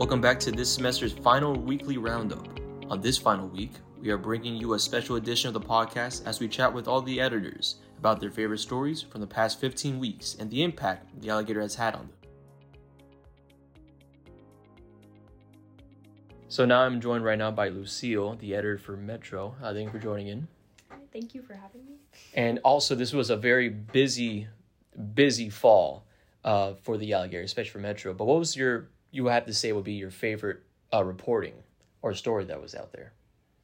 Welcome back to this semester's final weekly roundup. On this final week, we are bringing you a special edition of the podcast as we chat with all the editors about their favorite stories from the past 15 weeks and the impact the alligator has had on them. So now I'm joined right now by Lucille, the editor for Metro. Uh, thank you for joining in. Thank you for having me. And also, this was a very busy, busy fall uh, for the alligator, especially for Metro. But what was your, you have to say would be your favorite uh, reporting or story that was out there?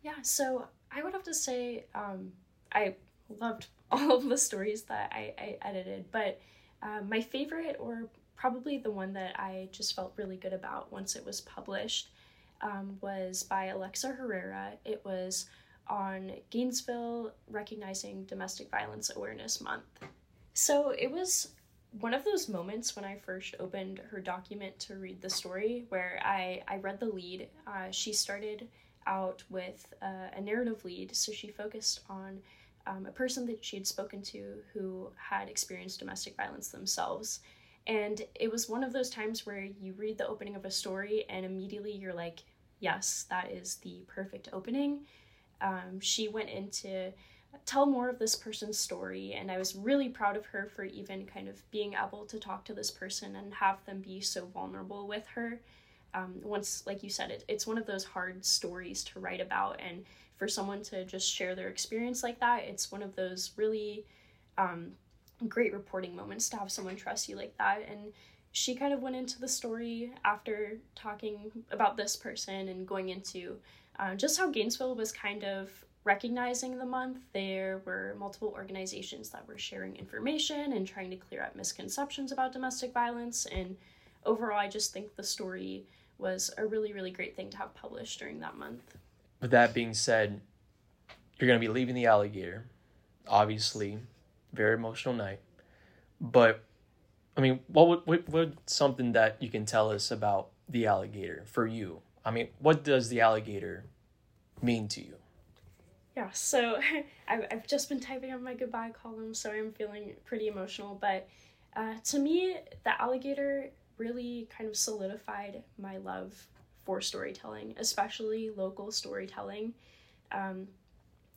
Yeah, so I would have to say um, I loved all of the stories that I, I edited, but uh, my favorite, or probably the one that I just felt really good about once it was published, um, was by Alexa Herrera. It was on Gainesville recognizing Domestic Violence Awareness Month. So it was one of those moments when I first opened her document to read the story where I, I read the lead. Uh, she started out with uh, a narrative lead, so she focused on um, a person that she had spoken to who had experienced domestic violence themselves. And it was one of those times where you read the opening of a story and immediately you're like, yes, that is the perfect opening. Um, she went into tell more of this person's story and i was really proud of her for even kind of being able to talk to this person and have them be so vulnerable with her. Um, once like you said it, it's one of those hard stories to write about and for someone to just share their experience like that it's one of those really um, great reporting moments to have someone trust you like that. And she kind of went into the story after talking about this person and going into uh, just how Gainesville was kind of recognizing the month. There were multiple organizations that were sharing information and trying to clear up misconceptions about domestic violence. And overall, I just think the story was a really, really great thing to have published during that month. With that being said, you're going to be leaving the alligator. Obviously, very emotional night. But, I mean, what would what, what something that you can tell us about the alligator for you? I mean, what does the alligator mean to you? Yeah, so I've, I've just been typing up my goodbye column, so I'm feeling pretty emotional. But uh, to me, the alligator really kind of solidified my love for storytelling, especially local storytelling. Um,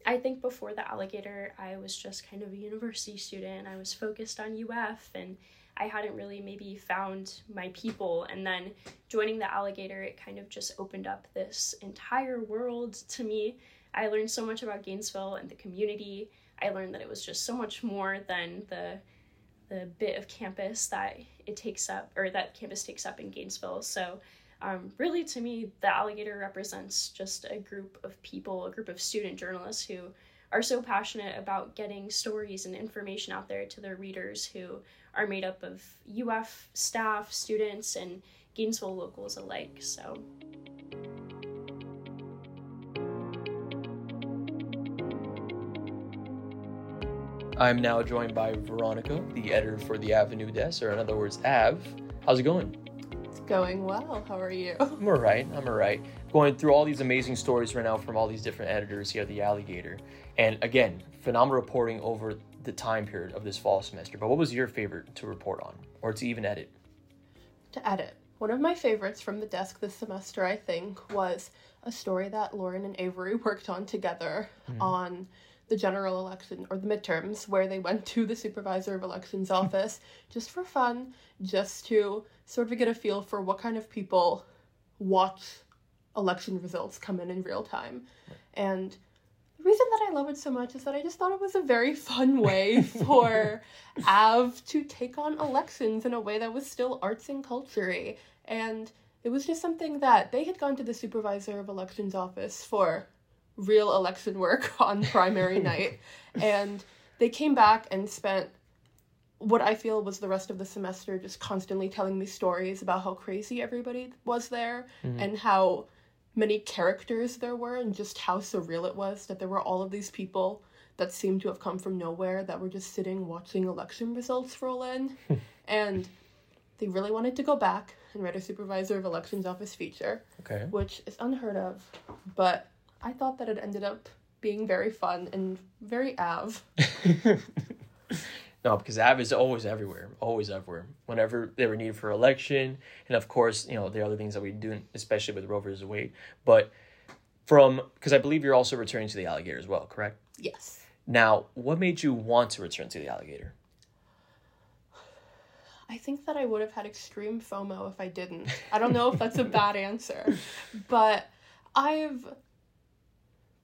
I think before the alligator, I was just kind of a university student. I was focused on UF and I hadn't really maybe found my people. And then joining the alligator, it kind of just opened up this entire world to me. I learned so much about Gainesville and the community. I learned that it was just so much more than the the bit of campus that it takes up or that campus takes up in Gainesville. So um, really to me the alligator represents just a group of people a group of student journalists who are so passionate about getting stories and information out there to their readers who are made up of uf staff students and gainesville locals alike so I'm now joined by Veronica, the editor for the Avenue Desk, or in other words, Av. How's it going? It's going well. How are you? I'm all right. I'm all right. Going through all these amazing stories right now from all these different editors here at the Alligator. And again, phenomenal reporting over the time period of this fall semester. But what was your favorite to report on or to even edit? To edit. One of my favorites from the desk this semester, I think, was a story that Lauren and Avery worked on together mm-hmm. on the general election or the midterms where they went to the supervisor of elections office just for fun, just to sort of get a feel for what kind of people watch election results come in in real time. And the reason that I love it so much is that I just thought it was a very fun way for Av to take on elections in a way that was still arts and culture And it was just something that they had gone to the supervisor of elections office for real election work on primary night. And they came back and spent what I feel was the rest of the semester just constantly telling me stories about how crazy everybody was there mm-hmm. and how many characters there were and just how surreal it was that there were all of these people that seemed to have come from nowhere that were just sitting watching election results roll in. and they really wanted to go back and write a supervisor of elections office feature. Okay. Which is unheard of. But I thought that it ended up being very fun and very Av. No, because Av is always everywhere, always everywhere. Whenever they were needed for election, and of course, you know, the other things that we do, especially with Roe versus Wade. But from because I believe you're also returning to the alligator as well, correct? Yes. Now, what made you want to return to the alligator? I think that I would have had extreme FOMO if I didn't. I don't know if that's a bad answer, but I've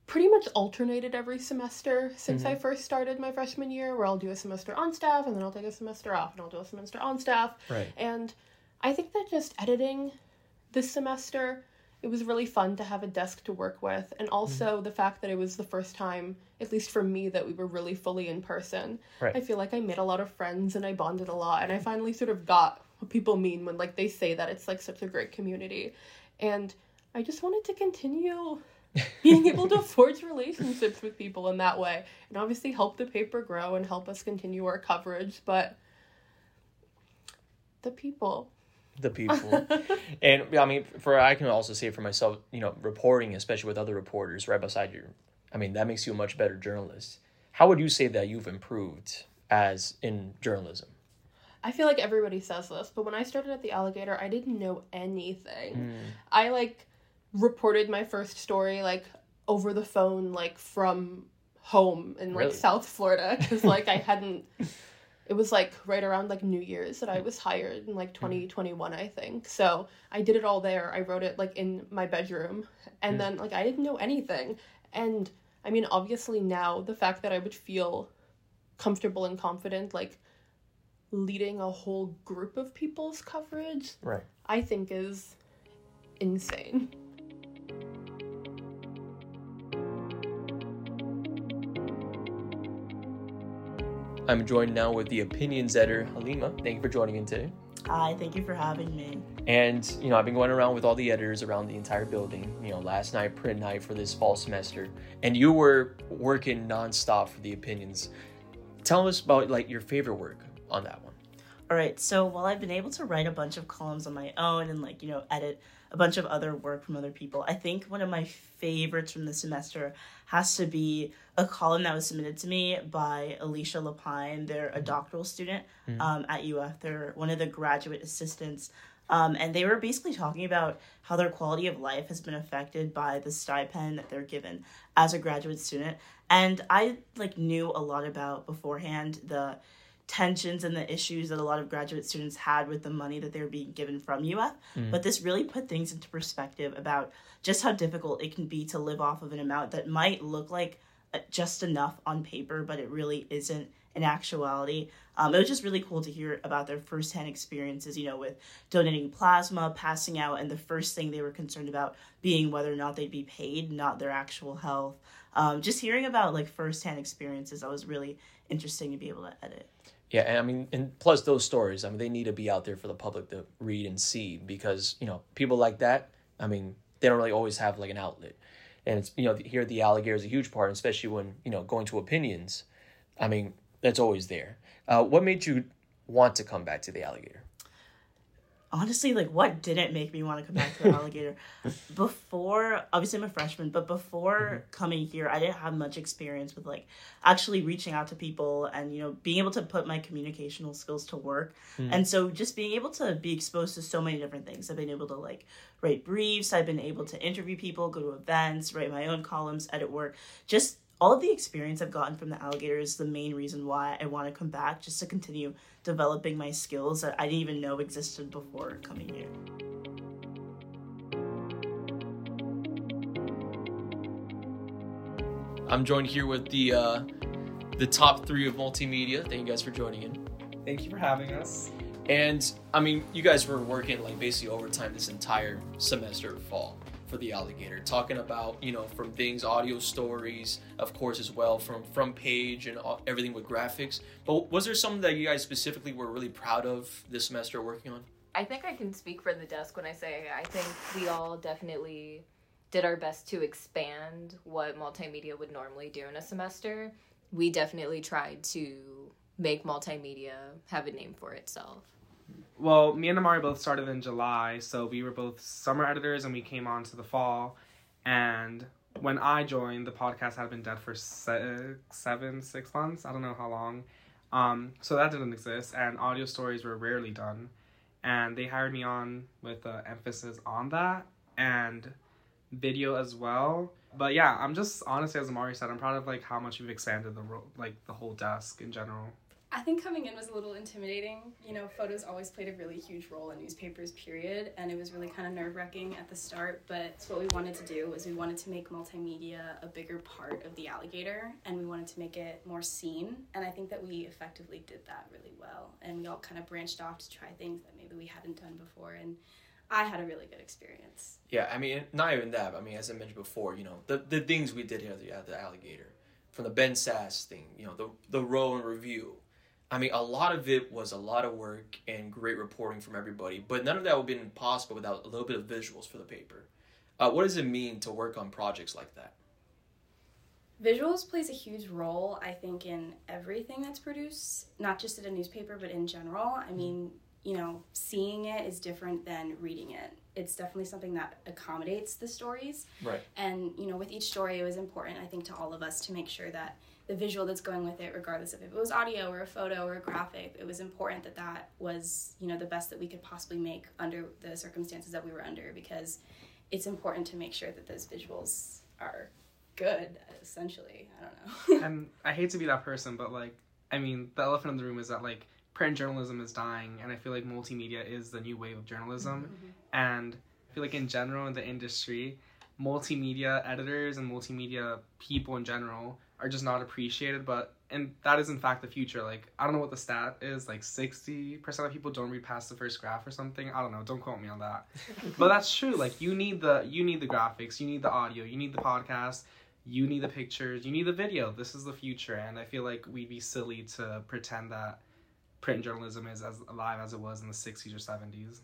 pretty much alternated every semester since I mm-hmm. first started my freshman year, where I'll do a semester on staff and then I'll take a semester off and I'll do a semester on staff. Right. And I think that just editing this semester, it was really fun to have a desk to work with. And also mm-hmm. the fact that it was the first time, at least for me, that we were really fully in person. Right. I feel like I made a lot of friends and I bonded a lot. And I finally sort of got what people mean when like they say that it's like such a great community. And I just wanted to continue being able to forge relationships with people in that way. And obviously help the paper grow and help us continue our coverage but the people. The people. And i mean for i can also say for myself you know reporting especially with other reporters right beside you i mean that makes you a much better journalist. How would you say that you've improved as in journalism? I feel like everybody says this, but when I started at the alligator, I didn't know anything. Hmm. I like reported my first story like over the phone, like from home in like Really? South Florida, because like I hadn't. It was like right around like New Year's that I was hired in like mm-hmm. 2021, I think. So I did it all there. I wrote it like in my bedroom, and mm. then like I didn't know anything. And I mean, obviously now the fact that I would feel comfortable and confident, like leading a whole group of people's coverage, right I think is insane. I'm joined now with the opinions editor halima thank you for joining in today Hi, thank you for having me. And, you know, I've been going around with all the editors around the entire building, you know, last night, print night for this fall semester. And you were working nonstop for the opinions. Tell us about, like, your favorite work on that one. All right, so while I've been able to write a bunch of columns on my own and like, you know, edit a bunch of other work from other people, I think one of my favorites from the semester has to be a column that was submitted to me by Alicia Lapine. They're a doctoral student um, at UF. They're one of the graduate assistants. Um, and they were basically talking about how their quality of life has been affected by the stipend that they're given as a graduate student. And I like knew a lot about beforehand the tensions and the issues that a lot of graduate students had with the money that they were being given from UF. But this really put things into perspective about just how difficult it can be to live off of an amount that might look like uh, just enough on paper, but it really isn't in actuality. Um, it was just really cool to hear about their firsthand experiences, you know, with donating plasma, passing out, and the first thing they were concerned about being whether or not they'd be paid, not their actual health. Um, just hearing about like firsthand experiences, that was really interesting to be able to edit. Yeah, and I mean, and plus those stories, I mean, they need to be out there for the public to read and see because, you know, people like that, I mean, they don't really always have like an outlet. And it's, you know, here the alligator is a huge part, especially when, you know, going to opinions. I mean, that's always there. Uh, what made you want to come back to the alligator? Honestly like what didn't make me want to come back to the alligator? Before obviously i'm a freshman but before mm-hmm. coming here i didn't have much experience with like actually reaching out to people and you know being able to put my communicational skills to work. Hmm. And so just being able to be exposed to so many different things. I've been able to like write briefs. I've been able to interview people go to events write my own columns edit work. Just all of the experience I've gotten from the alligator is the main reason why I want to come back, just to continue developing my skills that I didn't even know existed before coming here. I'm joined here with the uh, the top three of multimedia. Thank you guys for joining in. Thank you for having us. And I mean, you guys were working like basically overtime this entire semester of fall for the alligator, talking about you know from things, audio stories, of course as well from from page and all, everything with graphics. But was there something that you guys specifically were really proud of this semester working on? I think I can speak for the desk when I say I think we all definitely did our best to expand what multimedia would normally do in a semester. We definitely tried to make multimedia have a name for itself. Well, me and Namari both started in July, so we were both summer editors and we came on to the fall. And when I joined, the podcast had been dead for six, seven, six months. I don't know how long. Um, so that didn't exist, and audio stories were rarely done. And they hired me on with an emphasis on that and video as well. But yeah, I'm just honestly, as Namari said, I'm proud of like how much we've expanded the ro- like the whole desk in general. I think coming in was a little intimidating. You know, photos always played a really huge role in newspapers, period, and it was really kind of nerve wracking at the start. But what we wanted to do was we wanted to make multimedia a bigger part of the alligator, and we wanted to make it more seen. And I think that we effectively did that really well. And we all kind of branched off to try things that maybe we hadn't done before. And I had a really good experience. Yeah, I mean, not even that. I mean, as I mentioned before, you know, the the things we did here at the, at the Alligator, from the Ben Sasse thing, you know, the the row and review. I mean, a lot of it was a lot of work and great reporting from everybody, but none of that would have been possible without a little bit of visuals for the paper. Uh, what does it mean to work on projects like that? Visuals plays a huge role, I think, in everything that's produced, not just at a newspaper, but in general. I mean, you know, seeing it is different than reading it. It's definitely something that accommodates the stories. Right. And, you know, with each story, it was important, I think, to all of us to make sure that the visual that's going with it, regardless of if it was audio or a photo or a graphic, it was important that that was, you know, the best that we could possibly make under the circumstances that we were under because it's important to make sure that those visuals are good, essentially. I don't know. and I hate to be that person, but like, I mean, the elephant in the room is that like print journalism is dying, and I feel like multimedia is the new wave of journalism. Mm-hmm. And I feel like in general in the industry, multimedia editors and multimedia people in general are just not appreciated. But and that is in fact the future. Like I don't know what the stat is. Like sixty percent of people don't read past the first graph or something. I don't know. Don't quote me on that. but that's true. Like you need the you need the graphics. You need the audio. You need the podcast. You need the pictures. You need the video. This is the future, and I feel like we'd be silly to pretend that print journalism is as alive as it was in the 60s or 70s.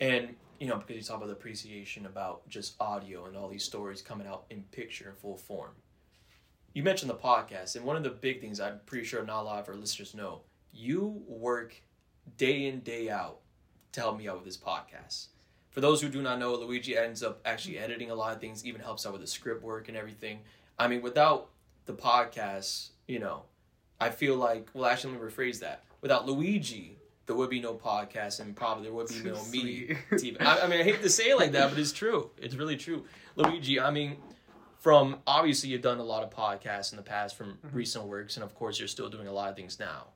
And, you know, because you talk about the appreciation about just audio and all these stories coming out in picture in full form. You mentioned the podcast, and one of the big things I'm pretty sure not a lot of our listeners know you work day in, day out to help me out with this podcast. For those who do not know, Luigi ends up actually editing a lot of things, even helps out with the script work and everything. I mean, without the podcast, you know, I feel like, well, actually, let me rephrase that. Without Luigi, there would be no podcast and probably there would be no me. I, I mean, I hate to say it like that, but it's true. It's really true. Luigi, I mean, from obviously you've done a lot of podcasts in the past from recent works, and of course you're still doing a lot of things now.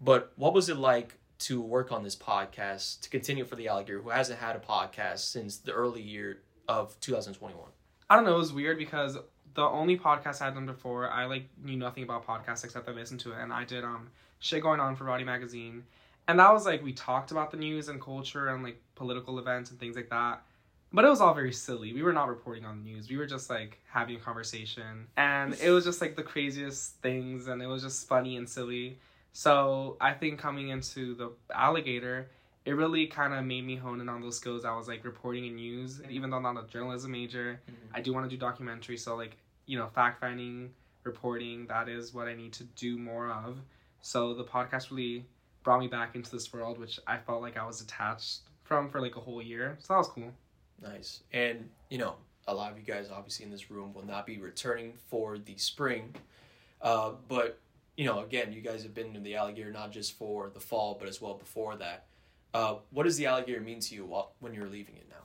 But what was it like to work on this podcast to continue for the alligator who hasn't had a podcast since the early year of 2021? I don't know. It was weird because the only podcast I had done before, I like knew nothing about podcasts except I listened to it, and I did um shit going on for Body Magazine, and that was like we talked about the news and culture and like political events and things like that. But it was all very silly. We were not reporting on the news. We were just like having a conversation. And it was just like the craziest things and it was just funny and silly. So I think coming into the alligator, it really kind of made me hone in on those skills. I was like reporting in news, even though I'm not a journalism major. Mm-hmm. I do want to do documentary, so like you know, fact finding, reporting. That is what I need to do more of. So the podcast really brought me back into this world, which I felt like I was detached from for like a whole year. So that was cool. Nice. And, you know, a lot of you guys obviously in this room will not be returning for the spring. Uh, but, you know, again, you guys have been in the alligator not just for the fall, but as well before that. Uh, what does the alligator mean to you while, when you're leaving it now?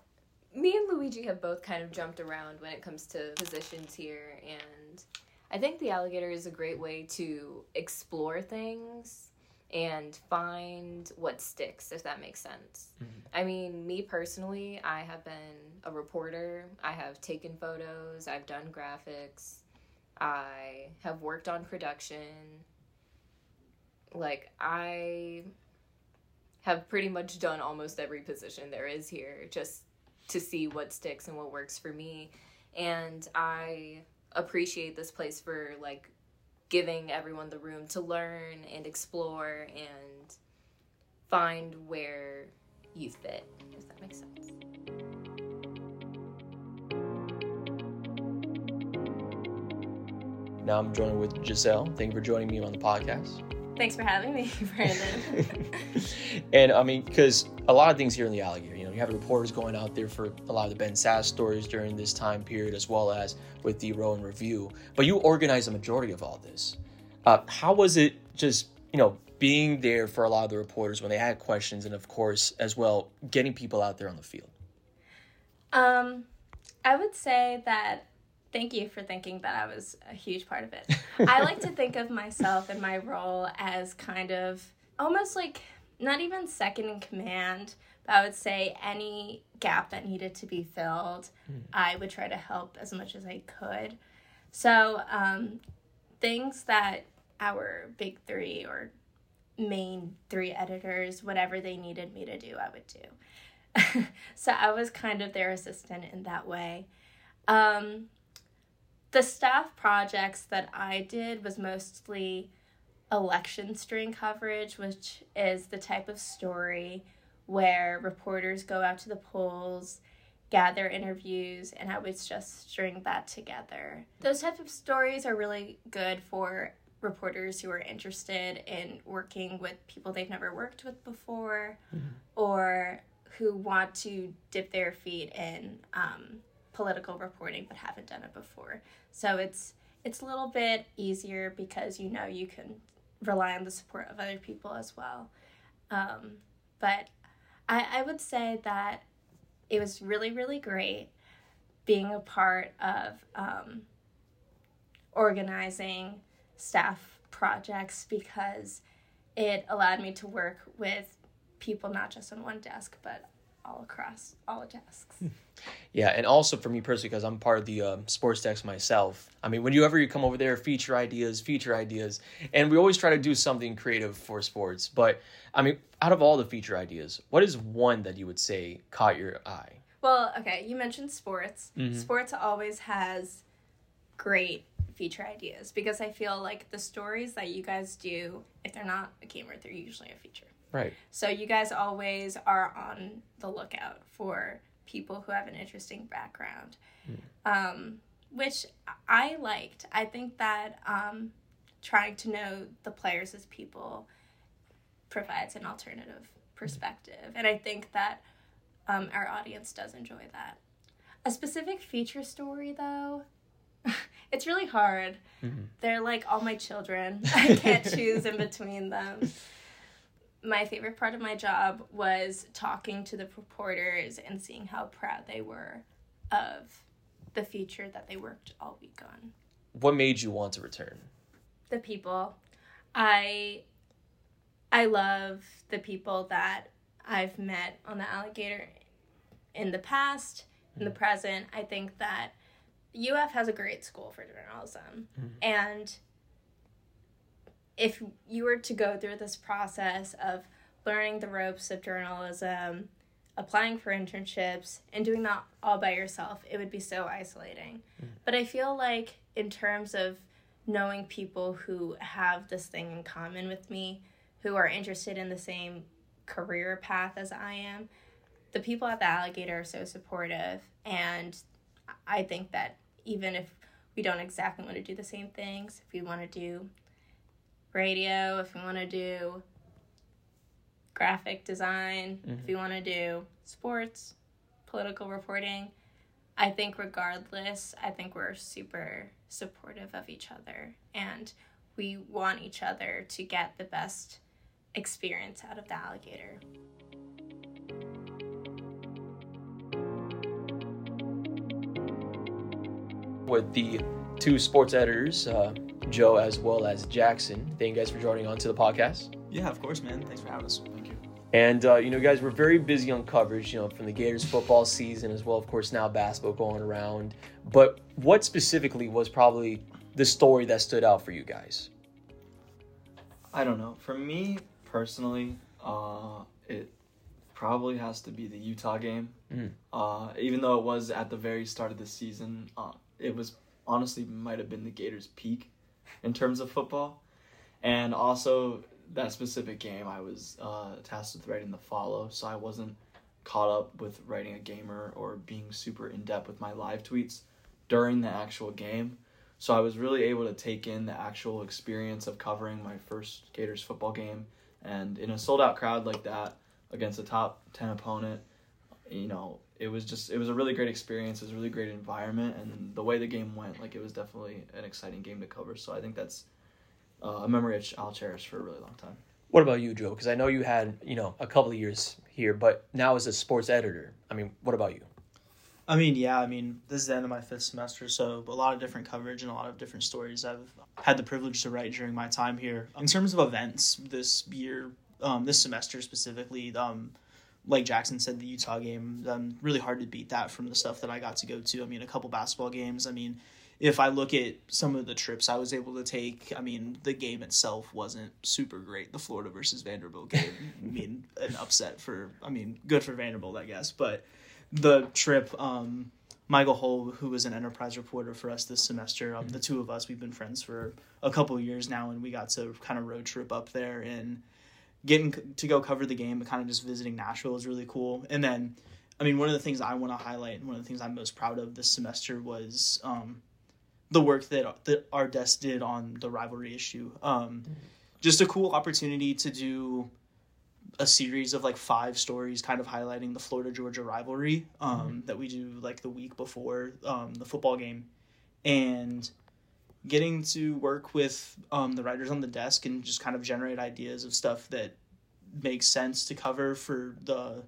me and Luigi have both kind of jumped around when it comes to positions here, and I think the alligator is a great way to explore things and find what sticks, if that makes sense. Mm-hmm. I mean, me personally, I have been a reporter, I have taken photos, I've done graphics, I have worked on production. Like, I have pretty much done almost every position there is here just to see what sticks and what works for me. And I appreciate this place for like giving everyone the room to learn and explore and find where you fit, if that makes sense. Now I'm joined with Jiselle. Thank you for joining me on the podcast. Thanks for having me, Brandon. and I mean, because a lot of things here in the alligator, you know, you have reporters going out there for a lot of the Ben Sasse stories during this time period, as well as with the Rowan Review. But you organize the majority of all this. Uh, how was it just, you you know, being there for a lot of the reporters when they had questions, and of course, as well, getting people out there on the field? Um, I would say that thank you for thinking that I was a huge part of it. I like to think of myself and my role as kind of almost like not even second in command, but I would say any gap that needed to be filled, I would try to help as much as I could. So, um, things that our big three or main three editors, whatever they needed me to do, I would do. so I was kind of their assistant in that way. Um, the staff projects that I did was mostly election string coverage, which is the type of story where reporters go out to the polls, gather interviews, and I would just string that together. Those types of stories are really good for reporters who are interested in working with people they've never worked with before or who want to dip their feet in um, political reporting but haven't done it before. So it's it's a little bit easier because you know you can rely on the support of other people as well. Um, but I, I would say that it was really, really great being a part of um, organizing staff projects because it allowed me to work with people not just on one desk but all across all the desks. Yeah, and also for me personally, because I'm part of the um, sports desk myself. I mean, whenever you come over there, feature ideas, feature ideas, and we always try to do something creative for sports. But I mean, out of all the feature ideas, what is one that you would say caught your eye? Well, okay, you mentioned sports. Mhm. Sports always has great feature ideas because I feel like the stories that you guys do, if they're not a gamer, they're usually a feature. Right. So you guys always are on the lookout for people who have an interesting background, um, which I liked. I think that um, trying to know the players as people provides an alternative perspective, and I think that um, our audience does enjoy that. A specific feature story, though, it's really hard. They're like all my children. I can't choose in between them my favorite part of my job was talking to the reporters and seeing how proud they were of the feature that they worked all week on. What made you want to return? The people. I I love the people that I've met on the alligator in the past, in the mm-hmm. present. I think that UF has a great school for journalism. Mm-hmm. And if you were to go through this process of learning the ropes of journalism, applying for internships, and doing that all by yourself, it would be so isolating. Hmm. But I feel like, in terms of knowing people who have this thing in common with me, who are interested in the same career path as I am, the people at the Alligator are so supportive. And I think that even if we don't exactly want to do the same things, if we want to do radio, if we want to do graphic design, if we want to do sports, political reporting, I think regardless, I think we're super supportive of each other and we want each other to get the best experience out of the alligator. With the two sports editors, uh, Joe as well as Jackson. Thank you guys for joining on to the podcast. Yeah, of course, man. Thanks for having us. Thank you. And uh, you know, guys, we're very busy on coverage. You know, from the Gators football season as well, of course, now basketball going around. But what specifically was probably the story that stood out for you guys? I don't know. For me personally, uh, it probably has to be the Utah game. Mhm. Uh, even though it was at the very start of the season, uh, it was honestly might have been the Gators' peak in terms of football. And also that specific game, I was uh, tasked with writing the follow, so I wasn't caught up with writing a gamer or being super in depth with my live tweets during the actual game. So I was really able to take in the actual experience of covering my first Gators football game, and in a sold out crowd like that against a top ten opponent, you know, it was just it was a really great experience. It was a really great environment, and the way the game went, like it was definitely an exciting game to cover. So I think that's uh, a memory I'll cherish for a really long time. What about you, Joe? Because I know you had you know a couple of years here, but now as a sports editor, I mean, what about you? I mean, yeah, I mean, this is the end of my fifth semester, so a lot of different coverage and a lot of different stories I've had the privilege to write during my time here. In terms of events this year, um, this semester specifically, um, like Jackson said, the Utah game, um, really hard to beat that from the stuff that I got to go to. I mean, a couple basketball games. I mean, if I look at some of the trips I was able to take, I mean, the game itself wasn't super great. The Florida versus Vanderbilt game, I mean, an upset for, I mean, good for Vanderbilt, I guess, but the trip, um, Michael Hull, who was an enterprise reporter for us this semester, um, the two of us, we've been friends for a couple years now, and we got to kind of road trip up there and getting to go cover the game, but kind of just visiting Nashville was really cool. And then, I mean, one of the things I want to highlight, and one of the things I'm most proud of this semester was um, the work that that our desk did on the rivalry issue. Um, just a cool opportunity to do a series of like five stories kind of highlighting the Florida Georgia rivalry um, mm-hmm. that we do like the week before um, the football game and getting to work with um, the writers on the desk and just kind of generate ideas of stuff that makes sense to cover for the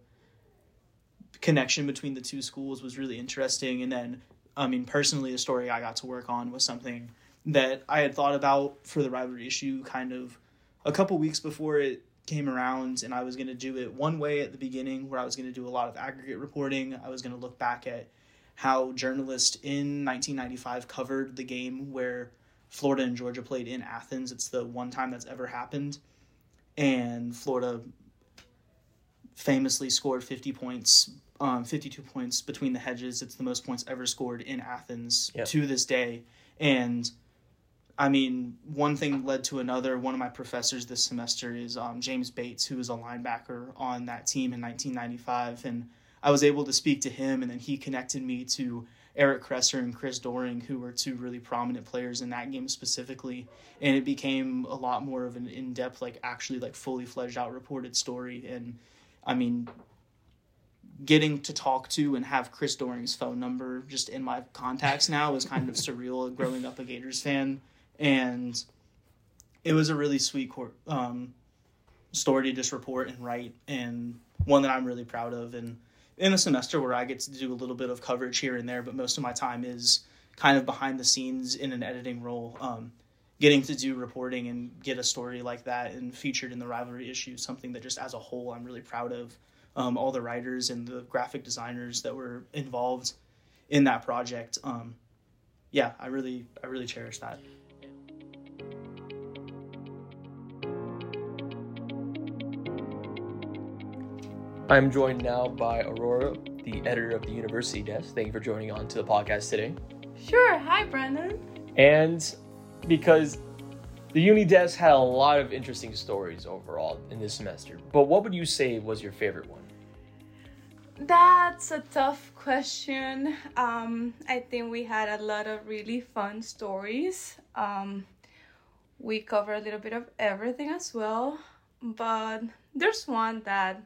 connection between the two schools was really interesting and then i mean personally the story i got to work on was something that i had thought about for the rivalry issue kind of a couple weeks before it came around and I was going to do it one way at the beginning where I was going to do a lot of aggregate reporting. I was going to look back at how journalists in 1995 covered the game where Florida and Georgia played in Athens. It's the one time that's ever happened. And Florida famously scored 50 points, um, 52 points between the hedges. It's the most points ever scored in Athens yep. to this day. And I mean, one thing led to another. One of my professors this semester is um, James Bates, who was a linebacker on that team in 1995. And I was able to speak to him, and then he connected me to Eric Kresser and Chris Doering, who were two really prominent players in that game specifically. And it became a lot more of an in depth, like actually like fully fledged out reported story. And I mean, getting to talk to and have Chris Doering's phone number just in my contacts now is kind of surreal growing up a Gators fan and it was a really sweet um, story to just report and write, and one that I'm really proud of. And in a semester where I get to do a little bit of coverage here and there, but most of my time is kind of behind the scenes in an editing role. Um, getting to do reporting and get a story like that and featured in the rivalry issue, something that just as a whole I'm really proud of. Um, all the writers and the graphic designers that were involved in that project. Um, yeah, I really I really cherish that. I'm joined now by Aurora, the editor of the University Desk. Thank you for joining on to the podcast today. Sure. Hi, Brandon. And because the Uni Desk had a lot of interesting stories overall in this semester, but what would you say was your favorite one? That's a tough question. Um, I think we had a lot of really fun stories. Um, we covered a little bit of everything as well, but there's one that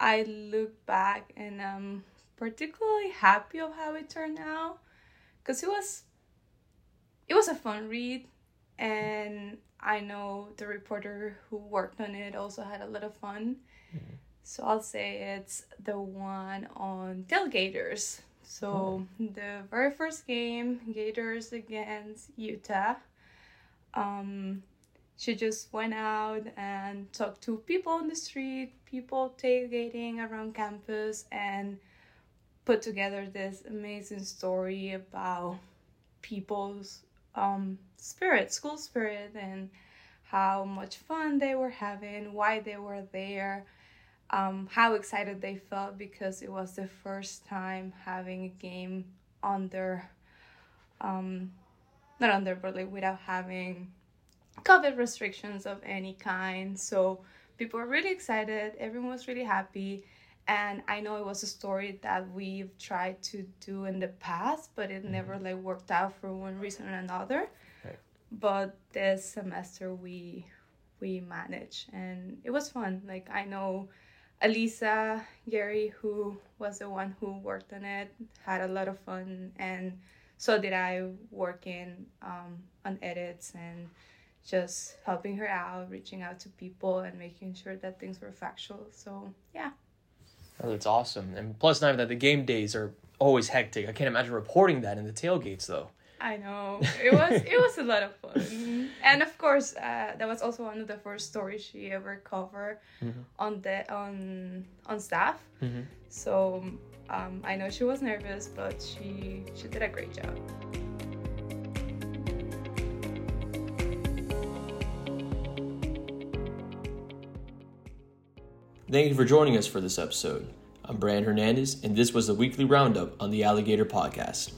I look back and I'm particularly happy of how it turned out because it was it was a fun read and I know the reporter who worked on it also had a lot of fun. Mm-hmm. So I'll say it's the one on tailgaters. So oh. the very first game, Gators against Utah. Um, she just went out and talked to people on the street, people tailgating around campus, and put together this amazing story about people's um, spirit, school spirit, and how much fun they were having, why they were there, um, how excited they felt because it was the first time having a game under, um, not under, but like without having COVID restrictions of any kind. So people were really excited, everyone was really happy. And I know it was a story that we've tried to do in the past, but it mm-hmm. never like worked out for one reason or another. Right. But this semester we we managed and it was fun. Like I know Elisa Gary, who was the one who worked on it, had a lot of fun, and so did I working um, on edits and just helping her out, reaching out to people, and making sure that things were factual. So yeah. Oh, that's awesome. And plus, not that the game days are always hectic. I can't imagine reporting that in the tailgates though. I know it was it was a lot of fun, and of course uh, that was also one of the first stories she ever covered Mhm. on the on on staff. Mhm. So um, I know she was nervous, but she she did a great job. Thank you for joining us for this episode. I'm Brandon Hernandez, and this was the weekly roundup on the Alligator Podcast.